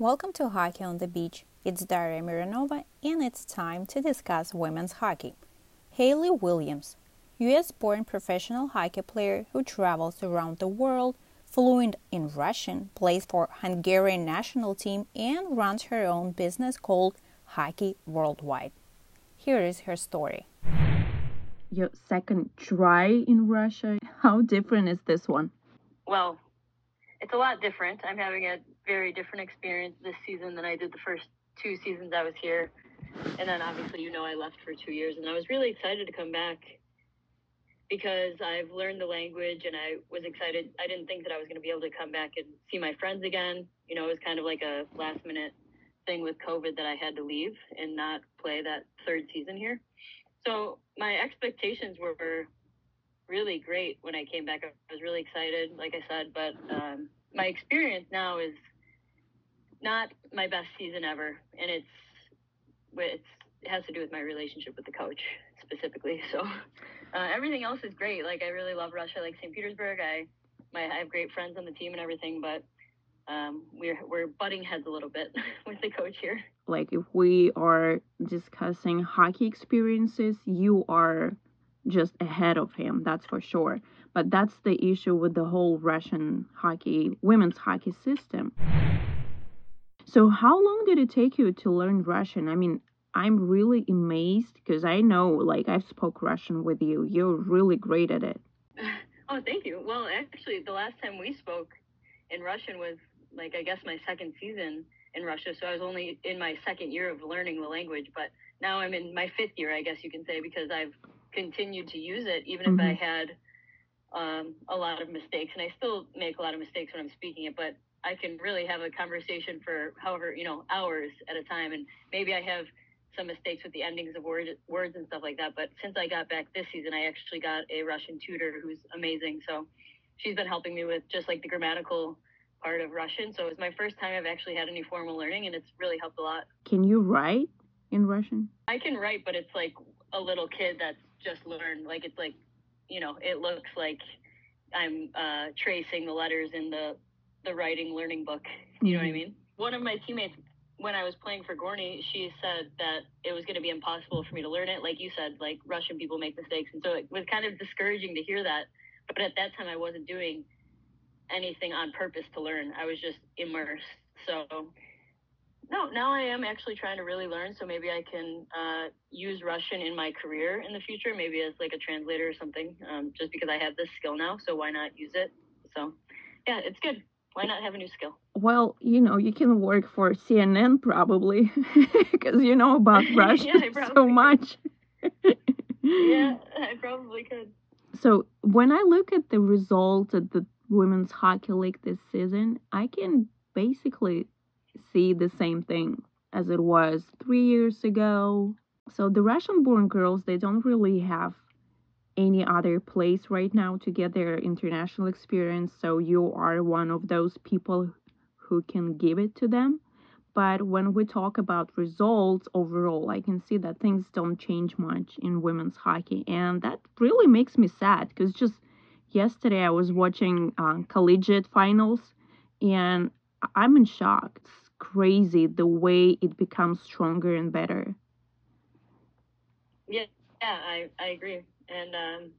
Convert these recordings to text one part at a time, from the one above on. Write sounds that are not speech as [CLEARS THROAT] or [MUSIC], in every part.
Welcome to Hockey on the Beach. It's Daria Miranova, and it's time to discuss women's hockey. Hayley Williams, US born professional hockey player who travels around the world, fluent in Russian, plays for Hungarian national team, and runs her own business called Hockey Worldwide. Here is her story. Your second try in Russia, how different is this one? Well, it's a lot different. I'm having a very different experience this season than I did the first two seasons I was here. And then obviously, you know, I left for two years and I was really excited to come back because I've learned the language and I was excited. I didn't think that I was going to be able to come back and see my friends again. You know, it was kind of like a last minute thing with COVID that I had to leave and not play that third season here. So my expectations were really great when I came back. I was really excited, like I said, but um, my experience now is not my best season ever, and it's it's it has to do with my relationship with the coach specifically. So uh, everything else is great. Like I really love Russia, I like St. Petersburg. I my I have great friends on the team and everything, but um, we're we're butting heads a little bit [LAUGHS] with the coach here. Like if we are discussing hockey experiences, you are just ahead of him, that's for sure. But that's the issue with the whole Russian hockey, women's hockey system. So, how long did it take you to learn Russian? I mean, I'm really amazed because I know, like, I've spoke Russian with you. You're really great at it. Oh, thank you. Well, actually, the last time we spoke in Russian was, like, I guess my second season in Russia. So I was only in my second year of learning the language, but now I'm in my fifth year, I guess you can say, because I've continued to use it, even mm-hmm. if I mm-hmm. had um, a lot of mistakes. And I still make a lot of mistakes when I'm speaking it, but I can really have a conversation for however, you know, hours at a time. And maybe I have some mistakes with the endings of word, words and stuff like that. But since I got back this season, I actually got a Russian tutor who's amazing. So she's been helping me with just like the grammatical part of Russian. So it was my first time I've actually had any formal learning, and it's really helped a lot. Can you write in Russian? I can write, but it's like a little kid that's just learned. Like it's like, you know, it looks like I'm uh, tracing the letters in the the writing learning book. You know what I mm-hmm. mean? One of my teammates, when I was playing for Gorny, she said that it was going to be impossible for me to learn it. Like you said, like Russian people make mistakes. And so it was kind of discouraging to hear that. But at that time, I wasn't doing anything on purpose to learn. I was just immersed. So no, now I am actually trying to really learn. So maybe I can uh, use Russian in my career in the future, maybe as like a translator or something, um, just because I have this skill now. So why not use it? So yeah, it's good. Why not have a new skill? Well, you know, you can work for CNN probably [LAUGHS] because you know about [LAUGHS] Russia yeah, [LAUGHS] so much. yeah, I probably could. So when I look at the results at the Women's Hockey League this season, I can basically see the same thing as it was three years ago. So the Russian born girls, they don't really have any other place right now to get their international experience. So you are one of those people who can give it to them. But when we talk about results overall, I can see that things don't change much in women's hockey. And that really makes me sad because just yesterday I was watching uh, collegiate finals and I'm in shock. It's crazy the way it becomes stronger and better. Yeah, yeah, I, I agree. And um,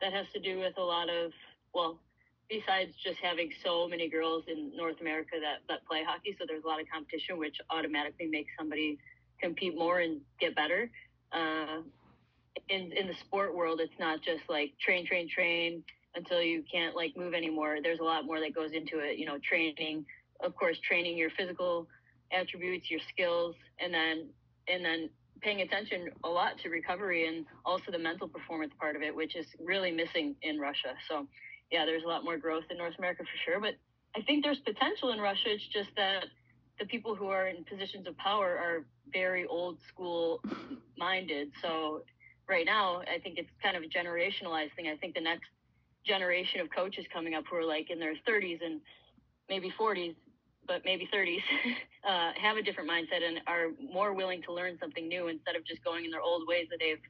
that has to do with a lot of, well, besides just having so many girls in North America that, that play hockey, so there's a lot of competition, which automatically makes somebody compete more and get better. Uh, in in the sport world, it's not just like train, train, train until you can't like move anymore. There's a lot more that goes into it. You know, training, of course, training your physical attributes, your skills, and then and then paying attention a lot to recovery and also the mental performance part of it, which is really missing in Russia. So, yeah, there's a lot more growth in North America for sure. But I think there's potential in Russia. It's just that the people who are in positions of power are very old school minded. So, right now, I think it's kind of a generationalized thing. I think the next generation of coaches coming up who are like in their 30s and maybe 40s but maybe 30s, [LAUGHS] uh, have a different mindset and are more willing to learn something new instead of just going in their old ways that they've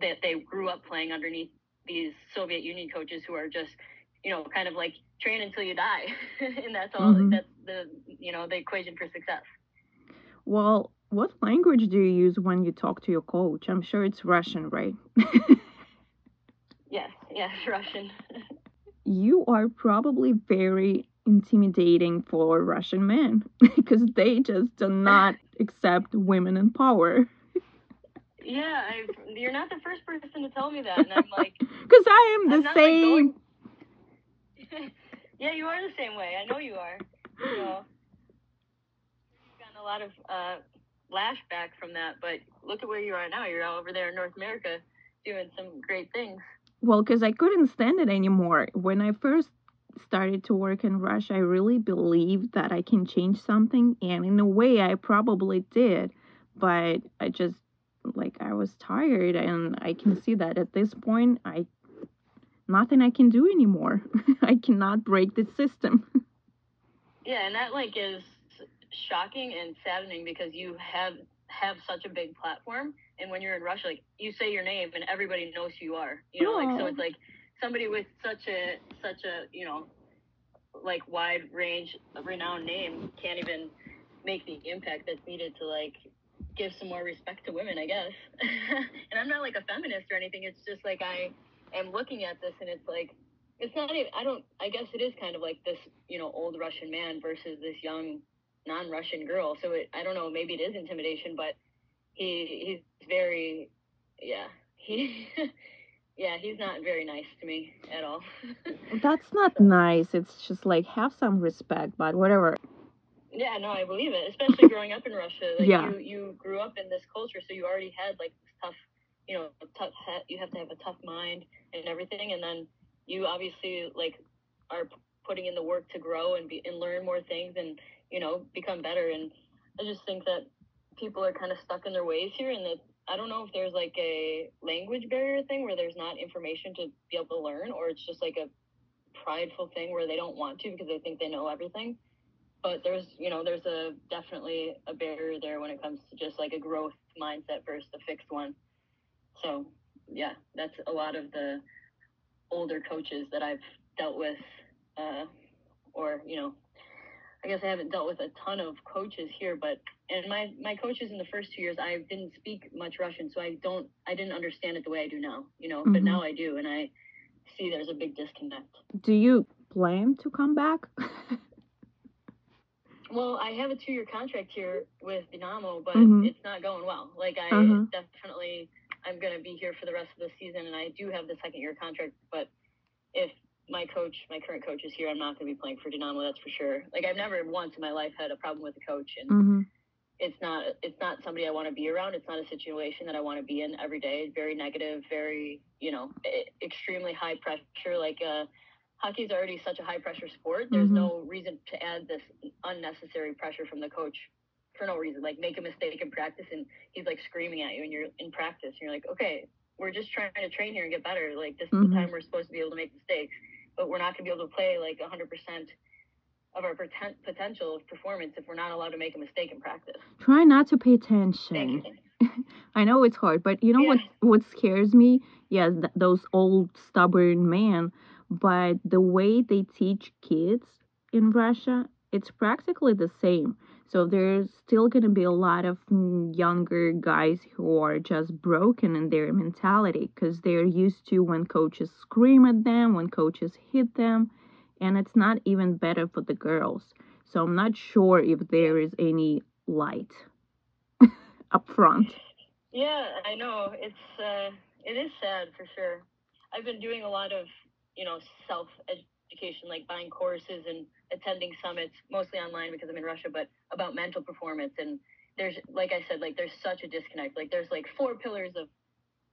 that they grew up playing underneath these Soviet Union coaches who are just, you know, kind of like train until you die, [LAUGHS] and that's all. Mm-hmm. That's the you know the equation for success. Well, what language do you use when you talk to your coach? I'm sure it's Russian, right? [LAUGHS] yes, yes, Russian. you are probably very intimidating for Russian men [LAUGHS] because they just do not accept women in power. Yeah, I, you're not the first person to tell me that, and I'm [LAUGHS] like, because I am the same. Like [LAUGHS] yeah, you are the same way. I know you are. Know, you've gotten a lot of uh, lashback from that, but look at where you are now. You're all over there in North America doing some great things. Well, because I couldn't stand it anymore. When I first started to work in Russia, I really believed that I can change something, and in a way, I probably did. But I just like I was tired, and I can see that at this point, I nothing I can do anymore. [LAUGHS] I cannot break the system. [LAUGHS] yeah, and that like is shocking and saddening because you have have such a big platform and when you're in Russia like you say your name and everybody knows who you are. You know, like so it's like somebody with such a such a, you know, like wide range of renowned name can't even make the impact that's needed to like give some more respect to women, I guess. [LAUGHS] and I'm not like a feminist or anything. It's just like I am looking at this and it's like it's not even i don't i guess it is kind of like this you know old russian man versus this young non-russian girl so it, i don't know maybe it is intimidation but he he's very yeah he [LAUGHS] yeah he's not very nice to me at all. [LAUGHS] That's not nice. It's just like have some respect but whatever. Yeah no i believe it especially growing up in russia. Like yeah. you you grew up in this culture so you already had like this tough you know tough you have to have a tough mind and everything and then you obviously like are putting in the work to grow and be and learn more things and you know become better and i just think that people are kind of stuck in their ways here and that i don't know if there's like a language barrier thing where there's not information to be able to learn or it's just like a prideful thing where they don't want to because they think they know everything. But there's you know there's a definitely a barrier there when it comes to just like a growth mindset versus a fixed one. So yeah, that's a lot of the older coaches that I've dealt with, uh, or you know, I guess I haven't dealt with a ton of coaches here, but and my my coaches in the first two years, I didn't speak much Russian, so I don't I didn't understand it the way I do now, you know, mm-hmm. but now I do, and I see there's a big disconnect. Do you plan to come back? [LAUGHS] well, I have a two year contract here with Dinamo, but mm-hmm. it's not going well. Like I uh-huh. definitely I'm going to be here for the rest of the season, and I do have the second year contract. But if my coach, my current coach, is here, I'm not going to be playing for Dinamo, That's for sure. Like I've never once in my life had a problem with a coach, and mm-hmm. It's not it's not somebody I want to be around. It's not a situation that I want to be in every day. Very negative, very you know, extremely high pressure. Like uh, hockey's already such a high pressure sport. There's mm-hmm. no reason to add this unnecessary pressure from the coach for no reason. Like make a mistake in practice and he's like screaming at you and you're in practice. And you're like, okay, we're just trying to train here and get better. Like this mm-hmm. is the mm-hmm. time we're supposed to be able to make mistakes, but we're not going to be able to play like 100% of our potential of performance if we're not allowed to make a mistake in practice. Try not to pay attention. [LAUGHS] I know it's hard, but you know yeah. what what scares me? Yes, th- those old stubborn men, but the way they teach kids in Russia, it's practically the same. So there's still going to be a lot of younger guys who are just broken in their mentality because they're used to when coaches scream at them, when coaches hit them, and it's not even better for the girls. So I'm not sure if there is any light [LAUGHS] up front. Yeah, I know. It's uh, it is sad for sure. I've been doing a lot of, you know, self education, like buying courses and attending summits, mostly online because I'm in Russia, but about mental performance. And there's, like I said, like there's such a disconnect. Like there's like four pillars of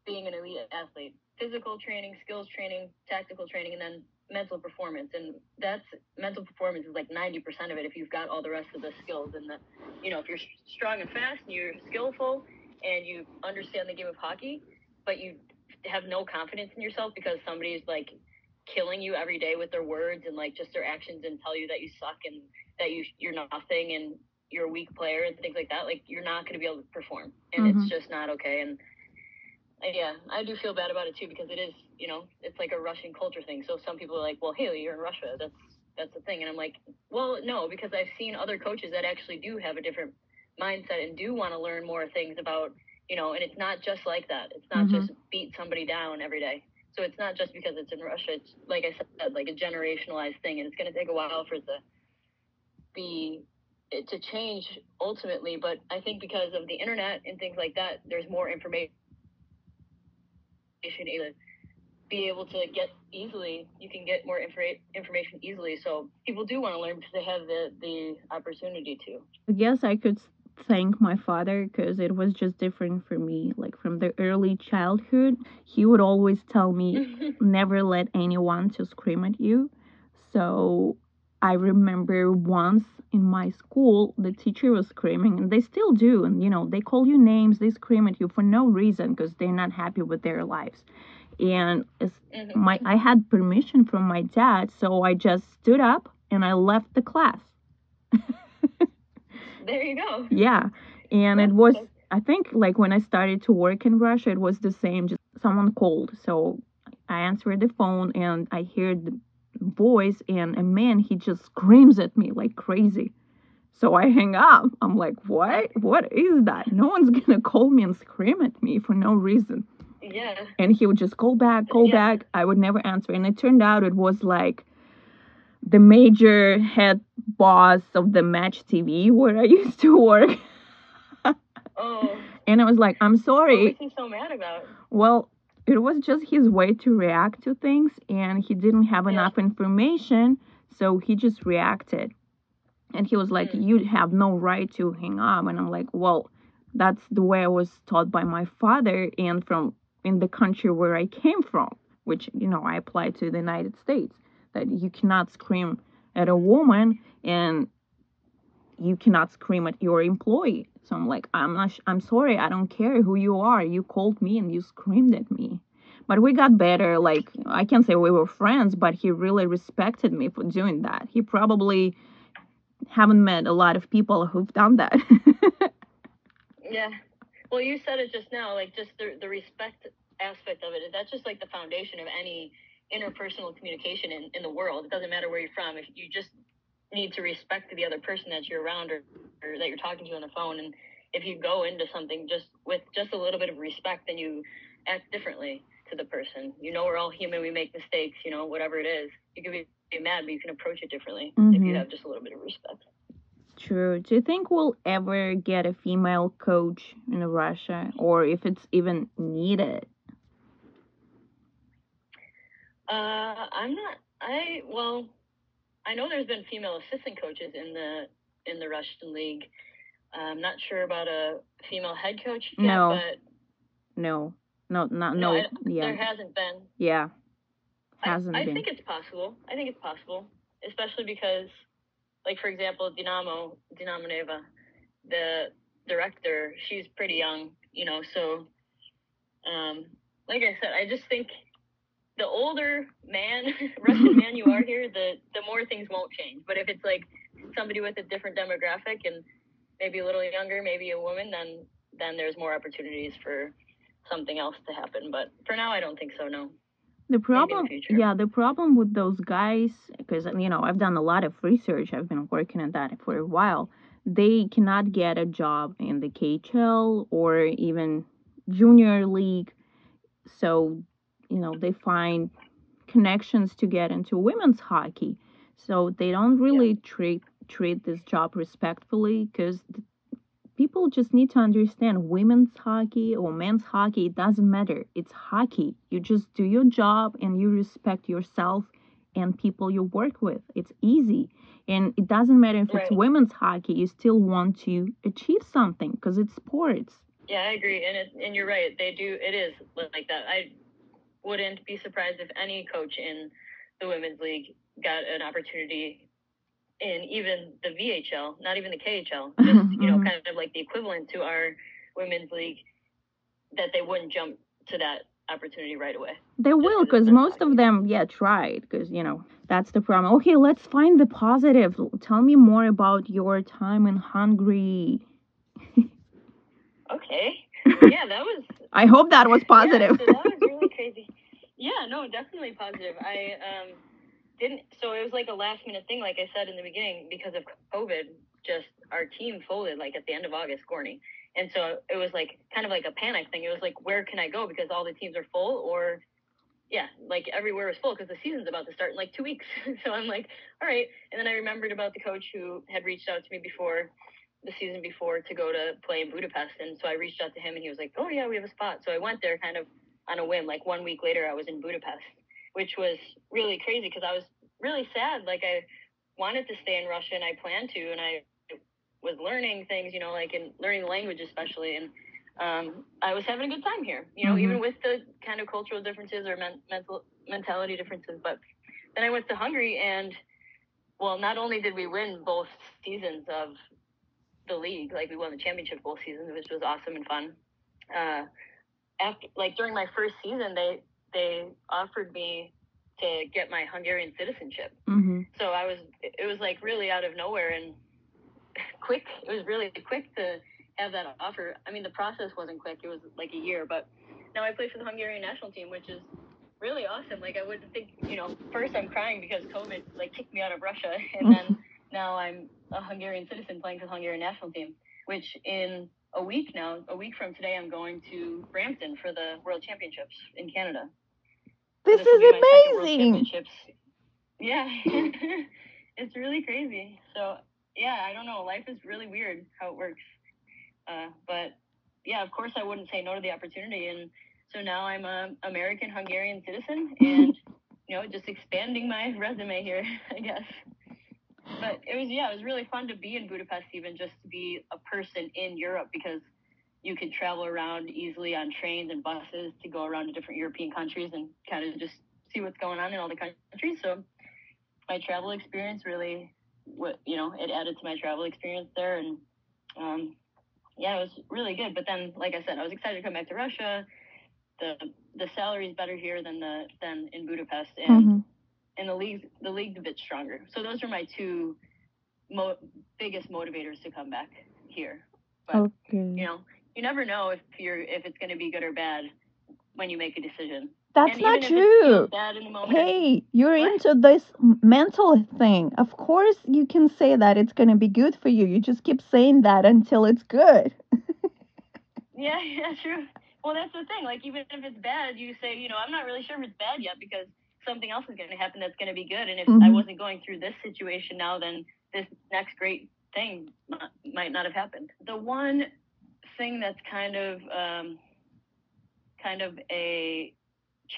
being an elite athlete: physical training, skills training, tactical training, and then mental performance. And that's mental performance is like 90% of it if you've got all the rest of the skills. And the, you know, if you're strong and fast and you're skillful and you understand the game of hockey, but you have no confidence in yourself because somebody's like killing you every day with their words and like just their actions and tell you that you suck and that you you're nothing and you're a weak player and things like that like you're not going to be able to perform and mm-hmm. it's just not okay and yeah i do feel bad about it too because it is you know it's like a russian culture thing so some people are like well hey you're in russia that's that's the thing. And I'm like, well, no, because I've seen other coaches that actually do have a different mindset and do want to learn more things about, you know, and it's not just like that. It's not Mhm. just beat somebody down every day. So it's not just because it's in Russia. It's like I said, like a generationalized thing, and it's going to take a while for it to be it to change ultimately. But I think because of the internet and things like that, there's more information to be able to get easily. You can get more infor- information easily. So people do want to learn because they have the the opportunity to. I guess I could thank my father because it was just different for me. Like from the early childhood, he would always tell me [LAUGHS] never let anyone to scream at you. So I remember once in my school, the teacher was screaming, and they still do. And you know, they call you names, they scream at you for no reason because they're not happy with their lives. And Mhm. my I had permission from my dad, so I just stood up and I left the class. There you go. [LAUGHS] Yeah. And it was. I think like when I started to work in Russia it was the same just someone called. So I answered the phone and I heard the voice and a man he just screams at me like crazy. So I hang up. I'm like, "What? What is that? No one's [LAUGHS] to call me and scream at me for no reason." Yeah. and he would just call back, call Yeah. back. I would never answer. And it turned out it was like the major head boss of the Match TV where I [LAUGHS] used to work. Oh. And I was like, I'm What sorry. was he so mad about? Well, it was just his way to react to things, and he didn't have Yeah. enough information, so he just reacted. And he was like, Mm. You have no right to hang up. And I'm like, Well, that's the way I was taught by my father and from in the country where I came from, which, you know, I applied to the United States, that you cannot scream at a woman and you cannot scream at your employee. So I'm like, I'm not, I'm sorry, I don't care who you are. You called me and you screamed at me. But we got better. Like, I can't say we were friends, but he really respected me for doing that. He probably haven't met a lot of people who've done that. [LAUGHS] Yeah. Well, you said it just now, like just the the respect aspect of it. That's just like the foundation of any interpersonal communication in, in the world. It doesn't matter where you're from. If you just need to respect the other person that you're around or, or that you're talking to on the phone, and if you go into something just with just a little bit of respect, then you act differently to the person. You know, we're all human. We make mistakes. You know, whatever it is, you can be, be mad, but you can approach it differently if Mhm. you have just a little bit of respect. True. Do you think we'll ever get a female coach in Russia, or if it's even needed? Uh, I'm not. I well, I know there's been female assistant coaches in the in the Russian league. I'm not sure about a female head coach yet, No. but No, no, no, No, no. I- yeah, there hasn't been. yeah, I, hasn't I been. think it's possible. I think it's possible, especially because, like for example, Dinamo Dinamo Neva, the director, she's pretty young, you know. So, um, like I said, I just think the older man, Russian man you are here, the the more things won't change. But if it's like somebody with a different demographic and maybe a little younger, maybe a woman, then then there's more opportunities for something else to happen. But for now, I don't think so. No. The problem, future. yeah, the problem with those guys, because you know I've done a lot of research. I've been working on that for a while. They cannot get a job in the KHL or even junior league, so you know they find connections to get into women's hockey. So they don't really treat treat this job respectfully because people just need to understand women's hockey or men's hockey it doesn't matter it's hockey you just do your job and you respect yourself and people you work with it's easy and it doesn't matter if it's women's hockey you still want to achieve something because it's sports Yeah, I agree, and it, and you're right. They do. It is like that. I wouldn't be surprised if any coach in the women's league got an opportunity in even the VHL, not even the KHL. Just you know, Mhm. kind of like the equivalent to our women's league. That they wouldn't jump to that opportunity right away. they will because it's because men's most of them yeah tried because you know that's the problem okay let's find the positive tell me more about your time in hungary [LAUGHS] Okay. Yeah, that was [LAUGHS] i hope that was positive [LAUGHS] Yeah, so that was really [LAUGHS] crazy. Yeah, no, definitely positive. I um didn't. So it was like a last minute thing, like I said in the beginning, because of COVID. Just our team folded like at the end of August, Gorny, and so it was like kind of like a panic thing. It was like, where can I go because all the teams are full, or yeah, like everywhere was full because the season's about to start in like two weeks. so I'm like, all right. And then I remembered about the coach who had reached out to me before the season before to go to play in Budapest. And so I reached out to him and he was like, oh, yeah, we have a spot. So I went there kind of on a whim. Like one week later, I was in Budapest, which was really crazy because I was really sad. Like I wanted to stay in Russia and I planned to. And I was learning things, you know, like in learning the language, especially. And um, I was having a good time here, you know, mm-hmm. even with the kind of cultural differences or men- mental mentality differences. But then I went to Hungary and well, not only did we win both seasons of the league. Like we won the championship both seasons, which was awesome and fun. Uh, after like during my first season, they they offered me to get my Hungarian citizenship. Mm-hmm. So I was it was like really out of nowhere and [LAUGHS] quick. It was really quick to have that offer. I mean, the process wasn't quick. It was like a year, but now I play for the Hungarian national team, which is really awesome. Like I wouldn't think, you know, first I'm crying because COVID like kicked me out of Russia, [LAUGHS] and then [LAUGHS] now I'm a Hungarian citizen playing for the Hungarian national team, which in a week now, a week from today, I'm going to Brampton for the World Championships in Canada. This, this is amazing. Yeah, [LAUGHS] it's really crazy. So yeah, I don't know. Life is really weird how it works. Uh, but yeah, of course I wouldn't say no to the opportunity. And so now I'm a American Hungarian citizen and, you know, just expanding my resume here, [LAUGHS] I guess but it was yeah, it was really fun to be in Budapest, even just to be a person in Europe because you could travel around easily on trains and buses to go around to different European countries and kind of just see what's going on in all the countries. So my travel experience really, what you know, it added to my travel experience there, and um, yeah, it was really good. But then, like I said, I was excited to come back to Russia. The the salary is better here than the than in Budapest, and mm-hmm and the league the league's a bit stronger. So those are my two mo- biggest motivators to come back here. But okay. you know, you never know if you're if it's going to be good or bad when you make a decision. That's and not true. hey, you're what? into this mental thing. Of course, you can say that it's going to be good for you. You just keep saying that until it's good. [LAUGHS] yeah, [LAUGHS] yeah, true. Well, that's the thing. Like, even if it's bad, you say, you know, I'm not really sure if it's bad yet because something else is going to happen that's going to be good. And if mm-hmm. I wasn't going through this situation now, then this next great thing might not have happened. The one thing that's kind of um, kind of a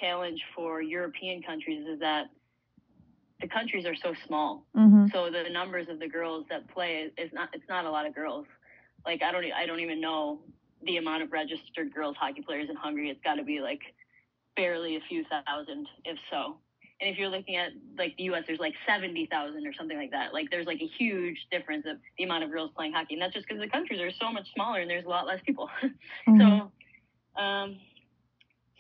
challenge for European countries is that the countries are so small. Mm-hmm. So the numbers of the girls that play is not it's not a lot of girls. Like I don't I don't even know the amount of registered girls hockey players in Hungary. It's got to be like barely a few thousand, if so. And if you're looking at like the U.S., there's like seventy thousand or something like that. Like there's like a huge difference of the amount of girls playing hockey, and that's just because the countries are so much smaller and there's a lot less people. [LAUGHS] mm-hmm. So, um,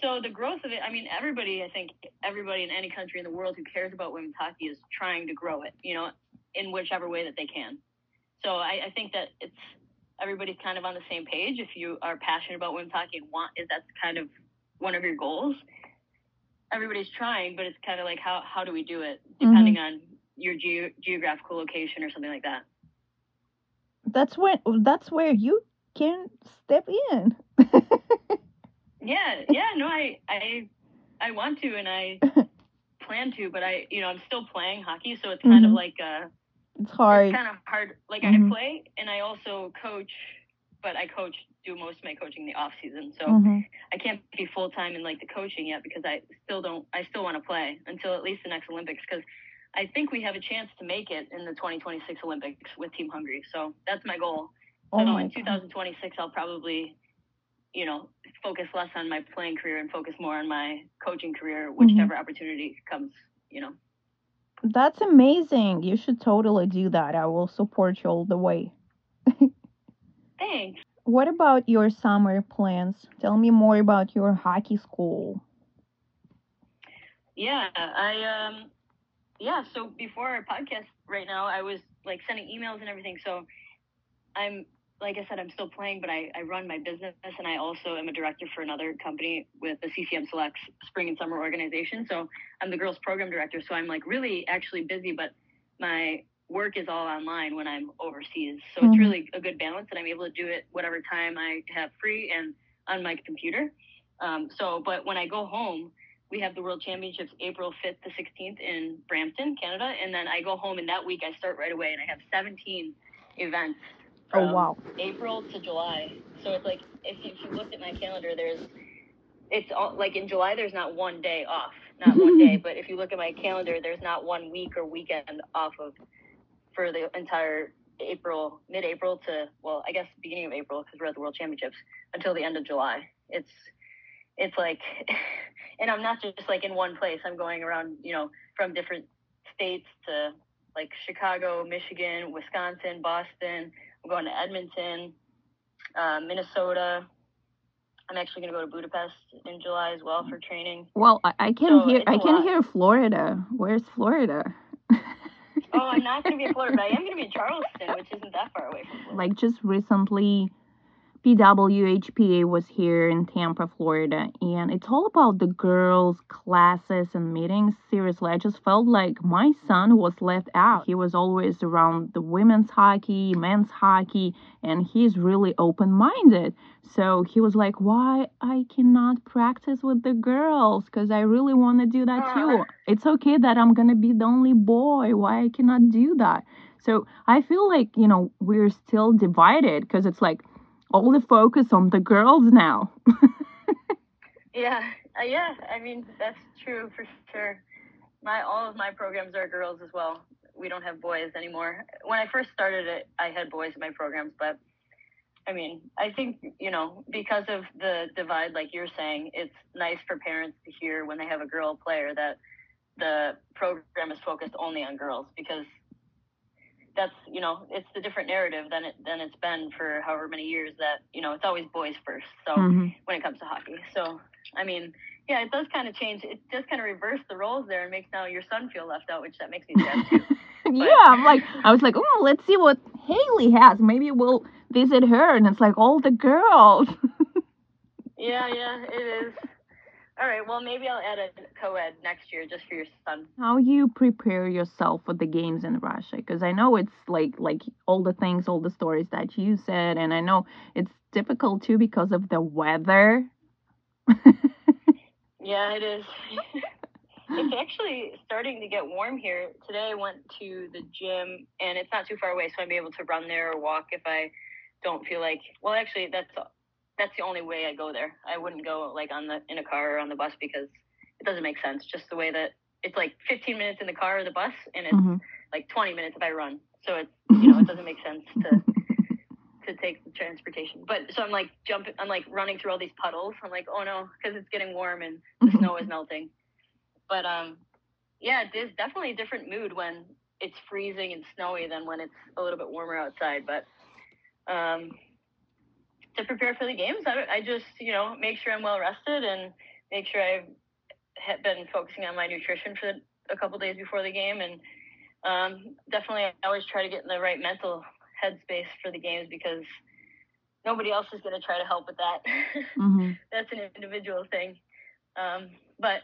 so the growth of it. I mean, everybody. I think everybody in any country in the world who cares about women's hockey is trying to grow it. You know, in whichever way that they can. So I, I think that it's everybody's kind of on the same page. If you are passionate about women's hockey and want, is that's kind of one of your goals everybody's trying, but it's kind of like how how do we do it depending mm-hmm. on your ge- geographical location or something like that. That's when that's where you can step in. [LAUGHS] yeah, yeah, no, I I I want to and I [LAUGHS] plan to, but I you know I'm still playing hockey, so it's kind mm-hmm. of like uh it's hard. It's kind of hard. Like mm-hmm. I play and I also coach, but I coach do most of my coaching in the off season. So mm-hmm. I can't be full time in like the coaching yet because I still don't. I still want to play until at least the next Olympics because I think we have a chance to make it in the 2026 Olympics with Team Hungary. So that's my goal. So oh in 2026, I'll probably, you know, focus less on my playing career and focus more on my coaching career, mm-hmm. whichever mm-hmm. opportunity comes. You know. That's amazing. You should totally do that. I will support you all the way. [LAUGHS] Thanks. What about your summer plans? Tell me more about your hockey school. Yeah, I um yeah, so before our podcast right now, I was like sending emails and everything. So I'm like I said, I'm still playing, but I, I run my business and I also am a director for another company with the CCM Selects Spring and Summer organization. So I'm the girls program director. So I'm like really actually busy, but my work is all online when I'm overseas. So mm-hmm. it's really a good balance that I'm able to do it whatever time I have free and on my computer. Um, so, but when I go home, we have the World Championships April 5th to 16th in Brampton, Canada. And then I go home and that week I start right away and I have 17 events oh wow. April to July. So it's like if you, if you looked at my calendar, there's it's all like in July there's not one day off, not one day. But if you look at my calendar, there's not one week or weekend off of for the entire April, mid-April to well, I guess beginning of April because we're at the World Championships until the end of July. It's it's like, [LAUGHS] and I'm not just like in one place. I'm going around, you know, from different states to like Chicago, Michigan, Wisconsin, Boston, I'm going to Edmonton, uh, Minnesota. I'm actually going to go to Budapest in July as well for training. Well, I, I can so hear I can lot. hear Florida. Where's Florida? Oh, I'm not going to be in Florida, I am going to be in Charleston, which isn't that far away from Florida. Like just recently, PWHPA was here in Tampa, Florida, and it's all about the girls' classes and meetings. Seriously, I just felt like my son was left out. He was always around the women's hockey, men's hockey, and he's really open minded. So he was like, Why I cannot practice with the girls? Because I really want to do that too. It's okay that I'm going to be the only boy. Why I cannot do that? So I feel like, you know, we're still divided because it's like, all the focus on the girls now. [LAUGHS] yeah, uh, yeah. I mean, that's true for sure. My all of my programs are girls as well. We don't have boys anymore. When I first started it, I had boys in my programs, but I mean, I think, you know, because of the divide, like you're saying, it's nice for parents to hear when they have a girl player that the program is focused only on girls because that's you know it's the different narrative than it than it's been for however many years that you know it's always boys first so mm-hmm. when it comes to hockey. So i mean yeah it does kind of change it does kind of reverse the roles there and makes now your son feel left out which that makes me sad too. [LAUGHS] Yeah i'm like i was like oh let's see what hayley has. Maybe we'll visit her. And it's like all the girls. [LAUGHS] Yeah yeah it is all right. Well, maybe I'll add a co-ed next year just for your son. How you prepare yourself for the games in Russia? Because I know it's like like all the things, all the stories that you said, and I know it's difficult too because of the weather. [LAUGHS] yeah, it is. [LAUGHS] it's actually starting to get warm here. Today I went to the gym, and it's not too far away, so I'm able to run there or walk if I don't feel like. Well, actually, that's that's the only way I go there. I wouldn't go like on the in a car or on the bus because it doesn't make sense. Just the way that it's like 15 minutes in the car or the bus, and it's mm-hmm. like 20 minutes if I run. So it's [LAUGHS] you know it doesn't make sense to to take the transportation. But so I'm like jumping, I'm like running through all these puddles. I'm like, oh no, because it's getting warm and the mm-hmm. snow is melting. But um, yeah, is definitely a different mood when it's freezing and snowy than when it's a little bit warmer outside. But um, to prepare for the games, I, I just, you know, make sure I'm well rested and make sure I've been focusing on my nutrition for a couple days before the game. And um, definitely, I always try to get in the right mental headspace for the games because nobody else is going to try to help with that. [LAUGHS] Mm-hmm. That's an individual thing. Um, but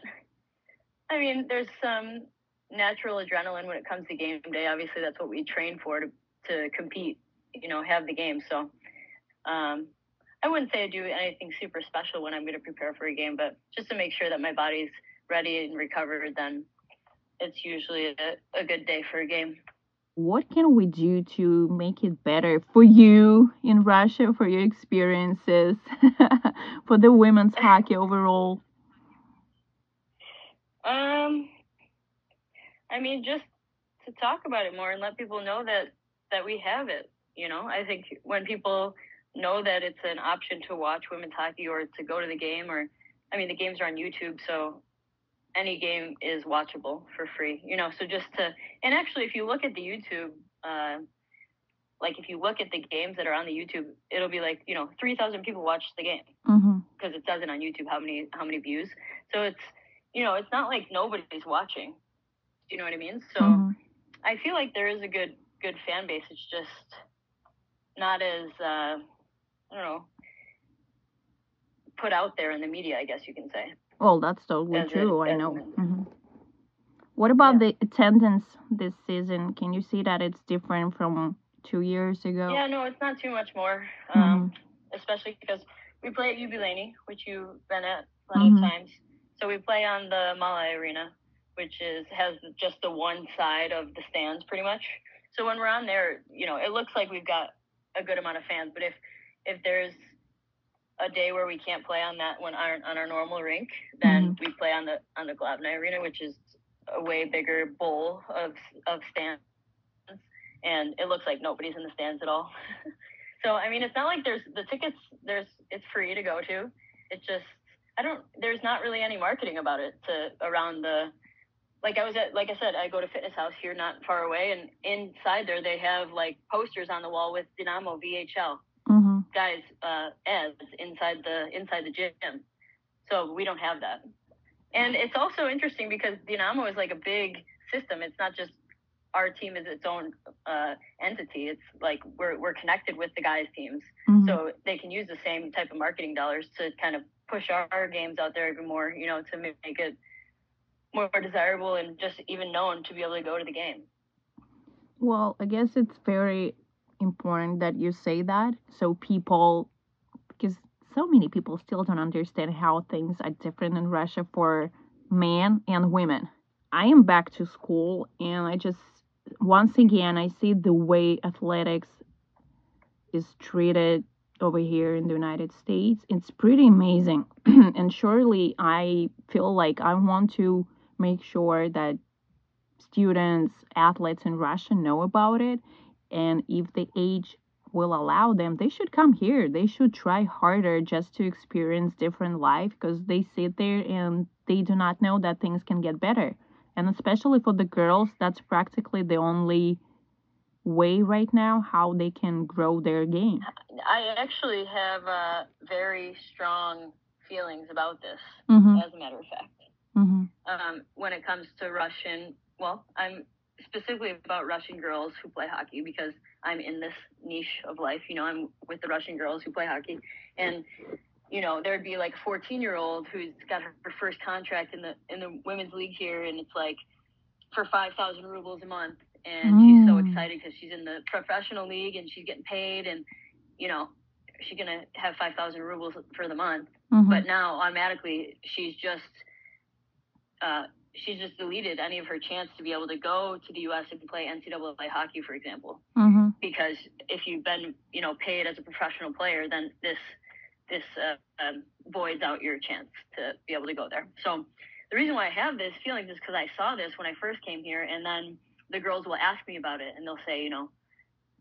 I mean, there's some natural adrenaline when it comes to game day. Obviously, that's what we train for to, to compete, you know, have the game. So um, I wouldn't say I do anything super special when I'm going to prepare for a game, but just to make sure that my body's ready and recovered, then it's usually a, a good day for a game. What can we do to make it better for you in Russia, for your experiences, [LAUGHS] for the women's hockey overall? Um, I mean, just to talk about it more and let people know that that we have it. You know, I think when people know that it's an option to watch women's hockey or to go to the game or I mean the games are on YouTube so any game is watchable for free you know so just to and actually if you look at the YouTube uh, like if you look at the games that are on the YouTube it'll be like you know 3000 people watch the game because mm-hmm. it doesn't on YouTube how many how many views so it's you know it's not like nobody's watching do you know what I mean so mm-hmm. I feel like there is a good good fan base it's just not as uh, I don't know put out there in the media. I guess you can say. Well, that's totally As it- true. I know. it- hmm What about Yeah. the attendance this season? Can you see that it's different from two years ago? Yeah, no, it's not too much more. Mm-hmm. Um, especially because we play at Yubileyny, which you've been at plenty Mhm. of times. So we play on the Mala Arena, which is has just the one side of the stands pretty much. So when we're on there, you know, it looks like we've got a good amount of fans. But if if there's a day where we can't play on that one on, on our normal rink, then mm-hmm. we play on the on the Glavna Arena, which is a way bigger bowl of of stands, and it looks like nobody's in the stands at all. [LAUGHS] so I mean, it's not like there's the tickets. There's it's free to go to. It's just I don't. There's not really any marketing about it to around the. Like I was at, like I said, I go to Fitness House here, not far away, and inside there they have like posters on the wall with Dynamo VHL guys uh, ads inside the inside the gym. So we don't have that. And it's also interesting because Dynamo is like a big system. It's not just our team is its own uh, entity. It's like we're we're connected with the guys' teams, hmm so they can use the same type of marketing dollars to kind of push our, our games out there even more. You know, to make it more desirable and just even known to be able to go to the game. Well, I guess it's very important that you say that so people, because so many people still don't understand how things are different in Russia for men and women. I am back to school and I just, once again, I see the way athletics is treated over here in the United States. It's pretty amazing. [CLEARS THROAT] and surely I feel like I want to make sure that students, athletes in Russia know about it. And if the age will allow them, they should come here. They should try harder just to experience different life because they sit there and they do not know that things can get better. And especially for the girls, that's practically the only way right now how they can grow their game. I actually have uh, very strong feelings about this, Mm-hmm. as a matter of fact. Mm-hmm. um, when it comes to Russian. Well, I'm specifically about Russian girls who play hockey because I'm in this niche of life. You know, I'm with the Russian girls who play hockey, and you know, there'd be like a 14 year old who's got her, her first contract in the in the women's league here, and it's like for 5,000 rubles a month, and she's so Mm. excited because she's in the professional league and she's getting paid, and you know, she's gonna have 5,000 rubles for the month Mm-hmm. but now automatically she's just uh, she's just deleted any of her chance to be able to go to the U.S. and play NCAA hockey, for example, mm-hmm. because if you've been you know paid as a professional player, then this this uh, um, voids out your chance to be able to go there. So the reason why I have this feeling is because I saw this when I first came here, and then the girls will ask me about it, and they'll say, you know,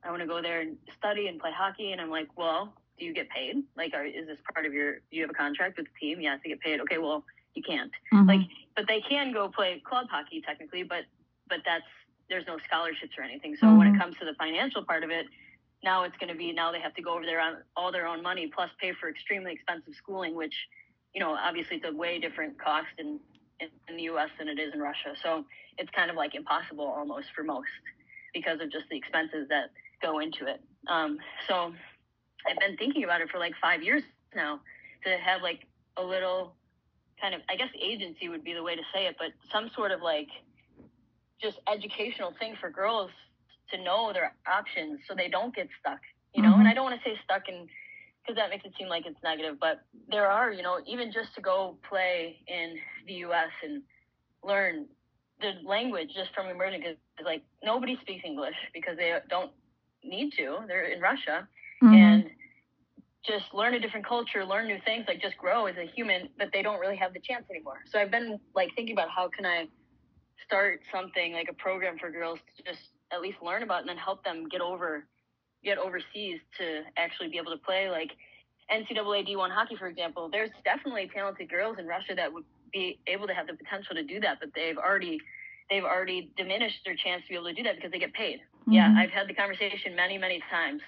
I want to go there and study and play hockey, and I'm like, well, do you get paid? Like, are, is this part of your? Do you have a contract with the team? Yes, you get paid. Okay, well, you can't. Mm-hmm. Like, but they can go play club hockey technically, but but that's there's no scholarships or anything. So when Mhm. it comes to the financial part of it, now it's going to be now they have to go over there on all their own money plus pay for extremely expensive schooling, which you know obviously it's a way different cost in in, in the U.S. than it is in Russia. So it's kind of like impossible almost for most because of just the expenses that go into it. Um, so I've been thinking about it for like five years now to have like a little kind of I guess agency would be the way to say it, but some sort of like just educational thing for girls to know their options so they don't get stuck. You know, Mhm. and I don't want to say stuck and because that makes it seem like it's negative, but there are, you know, even just to go play in the U.S. and learn the language just from immersion because like nobody speaks English because they don't need to. They're in Russia Mhm. and just learn a different culture, learn new things, like just grow as a human, but they don't really have the chance anymore. So I've been like thinking about how can I start something like a program for girls to just at least learn about and then help them get over get overseas to actually be able to play like NCAA D1 hockey, for example. There's definitely talented girls in Russia that would be able to have the potential to do that, but they've already they've already diminished their chance to be able to do that because they get paid. Yeah, Mhm. I've had the conversation many, many times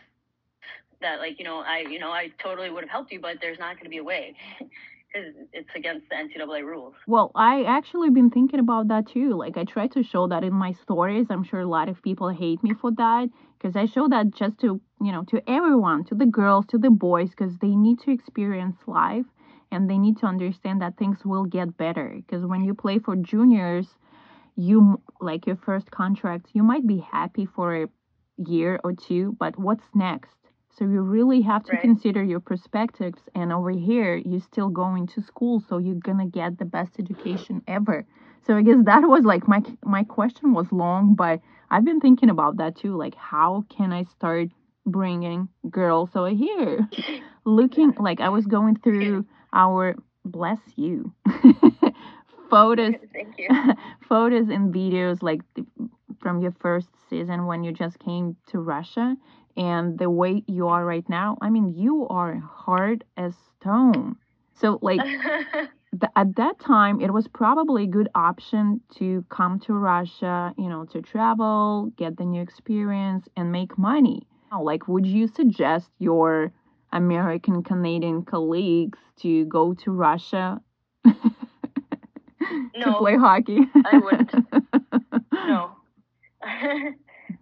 that like, you know, I, you know, I totally would have helped you, but there's not going to be a way [LAUGHS] because it's against the NCAA rules. Well, I actually been thinking about that too. Like I try to show that in my stories. I'm sure a lot of people hate me for that because I show that just to, you know, to everyone, to the girls, to the boys, because they need to experience life and they need to understand that things will get better. Because when you play for juniors, you like your first contract, you might be happy for a year or two, but what's next? So you really have to Right. consider your perspectives. And over here, you're still going to school, so you're gonna get the best education ever. So I guess that was like my my question was long, but I've been thinking about that too. Like, how can I start bringing girls over here? [LAUGHS] Looking like I was going through our bless you [LAUGHS] photos [LAUGHS] Thank you. photos and videos like the, from your first season when you just came to Russia and the way you are right now. I mean, you are hard as stone. So like [LAUGHS] th- at that time, it was probably a good option to come to Russia, you know, to travel, get the new experience, and make money. Like, would you suggest your American Canadian colleagues to go to Russia [LAUGHS] to play hockey? I wouldn't. [LAUGHS] no.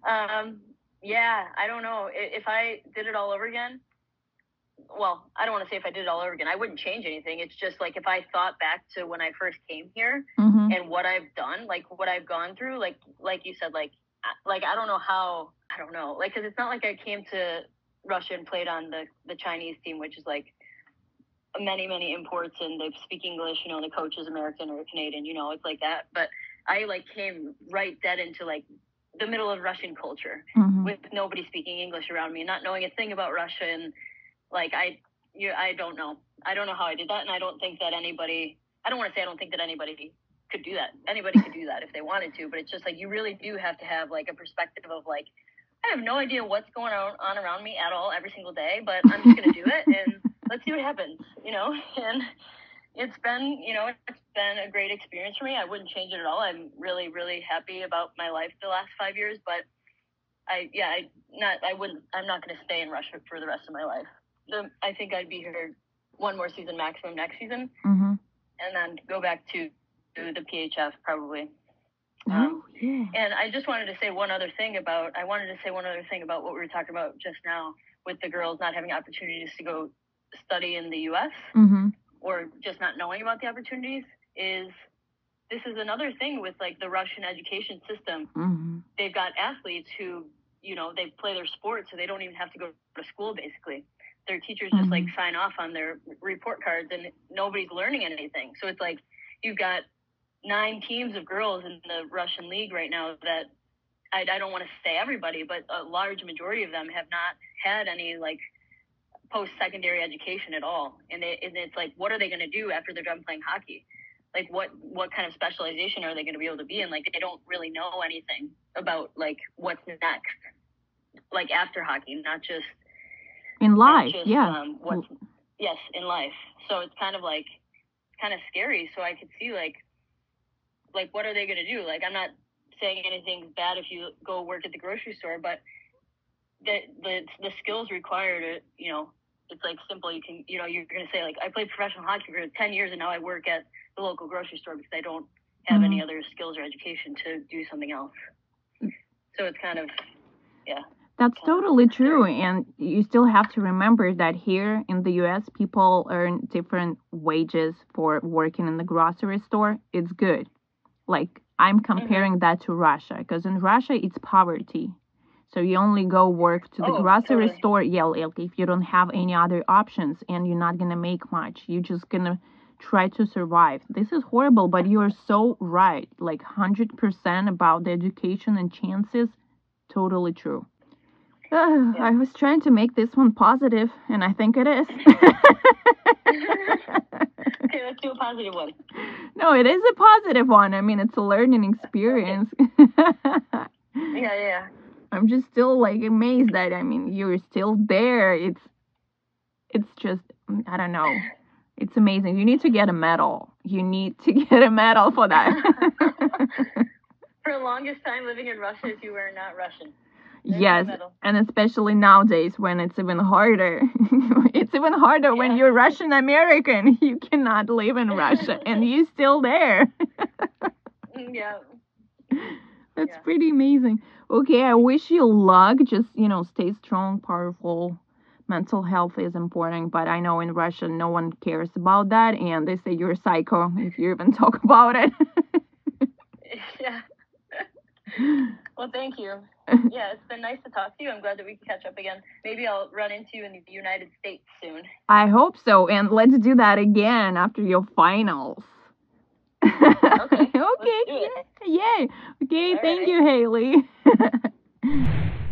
um, yeah, I don't know. If I did it all over again, well, I don't want to say if I did it all over again, I wouldn't change anything. It's just like if I thought back to when I first came here hmm and what I've done, like what I've gone through, like like you said, like I- like I don't know how, I don't know, like because it's not like I came to Russia and played on the the Chinese team, which is like many many imports and they speak English. You know, and the coach is American or Canadian. You know, it's like that. But I like came right dead into like the middle of Russian culture hmm with nobody speaking English around me, not knowing a thing about Russia, and like I, you, I don't know. I don't know how I did that, and I don't think that anybody. I don't want to say I don't think that anybody could do that. Anybody could do that if they wanted to, but it's just like you really do have to have like a perspective of like I have no idea what's going on, on around me at all every single day, but I'm just gonna do it and [LAUGHS] let's see what happens, you know. [LAUGHS] And it's been, you know, it's been a great experience for me. I wouldn't change it at all. I'm really, really happy about my life the last five years, but I, yeah, I not, I wouldn't, I'm not going to stay in Russia for the rest of my life. The, I think I'd be here one more season maximum next season, hmm and then go back to, to the PHF probably. Oh, yeah. And I just wanted to say one other thing about I wanted to say one other thing about what we were talking about just now with the girls not having opportunities to go study in the US hmm or just not knowing about the opportunities is this is another thing with like the Russian education system. hmm They've got athletes who, you know, they play their sport so they don't even have to go to school basically. Their teachers just like sign off on their report cards and nobody's learning anything. So it's like you've got nine teams of girls in the Russian league right now that I, I don't want to say everybody, but a large majority of them have not had any like post secondary education at all. And, they, and it's like, what are they going to do after they're done playing hockey? Like what what kind of specialization are they going to be able to be in? Like they don't really know anything about like what's next, like after hockey, not just In life, just, yeah. Um, what's yes in life. So it's kind of like kind of scary. So I could see like like what are they going to do? Like I'm not saying anything bad if you go work at the grocery store, but the the the skills required, to, you know, it's like simple. You can you know you're going to say like I played professional hockey for ten years and now I work at the local grocery store because I don't have any mm-hmm. other skills or education to do something else. Mm. So it's kind of yeah. That's totally true. And you still have to remember that here in the US, people earn different wages for working in the grocery store. It's good. Like, I'm mm-hmm. comparing that to Russia because in Russia, it's poverty. So you only go work to the Oh, grocery totally. store, yeah, like if you don't have any other options and you're not gonna make much, you're just gonna try to survive. This is horrible, but you are so right. Like 100% about the education and chances. Totally true. [SIGHS] Uh, I was trying to make this one positive, and I think it is. okay. Let's do a positive one. no, it is a positive one. I mean, it's a learning experience. [LAUGHS] Yeah, yeah. I'm just still like amazed that I mean you're still there. It's it's just I don't know. It's amazing. You need to get a medal. You need to [LAUGHS] get a medal for that. [LAUGHS] For the longest time living in Russia, if you were not Russian. There's yes, and especially nowadays when it's even harder. [LAUGHS] it's even harder when you're Russian American. You cannot live in Russia and you're still there. Mm, Yeah. That's Yeah. pretty amazing. Okay, I wish you luck. Just, you know, stay strong, powerful. Mental health is important, but I know in Russia no one cares about that, and they say you're a psycho if you even [LAUGHS] talk about it. yeah. [LAUGHS] Well, thank you. [LAUGHS] Yeah, it's been nice to talk to you. I'm glad that we can catch up again. Maybe I'll run into you in the United States soon. I hope so, and let's do that again after your finals. Okay, [LAUGHS] okay. let's do it. Yay. Yay. Okay. All thank right. you, Hayley. [LAUGHS]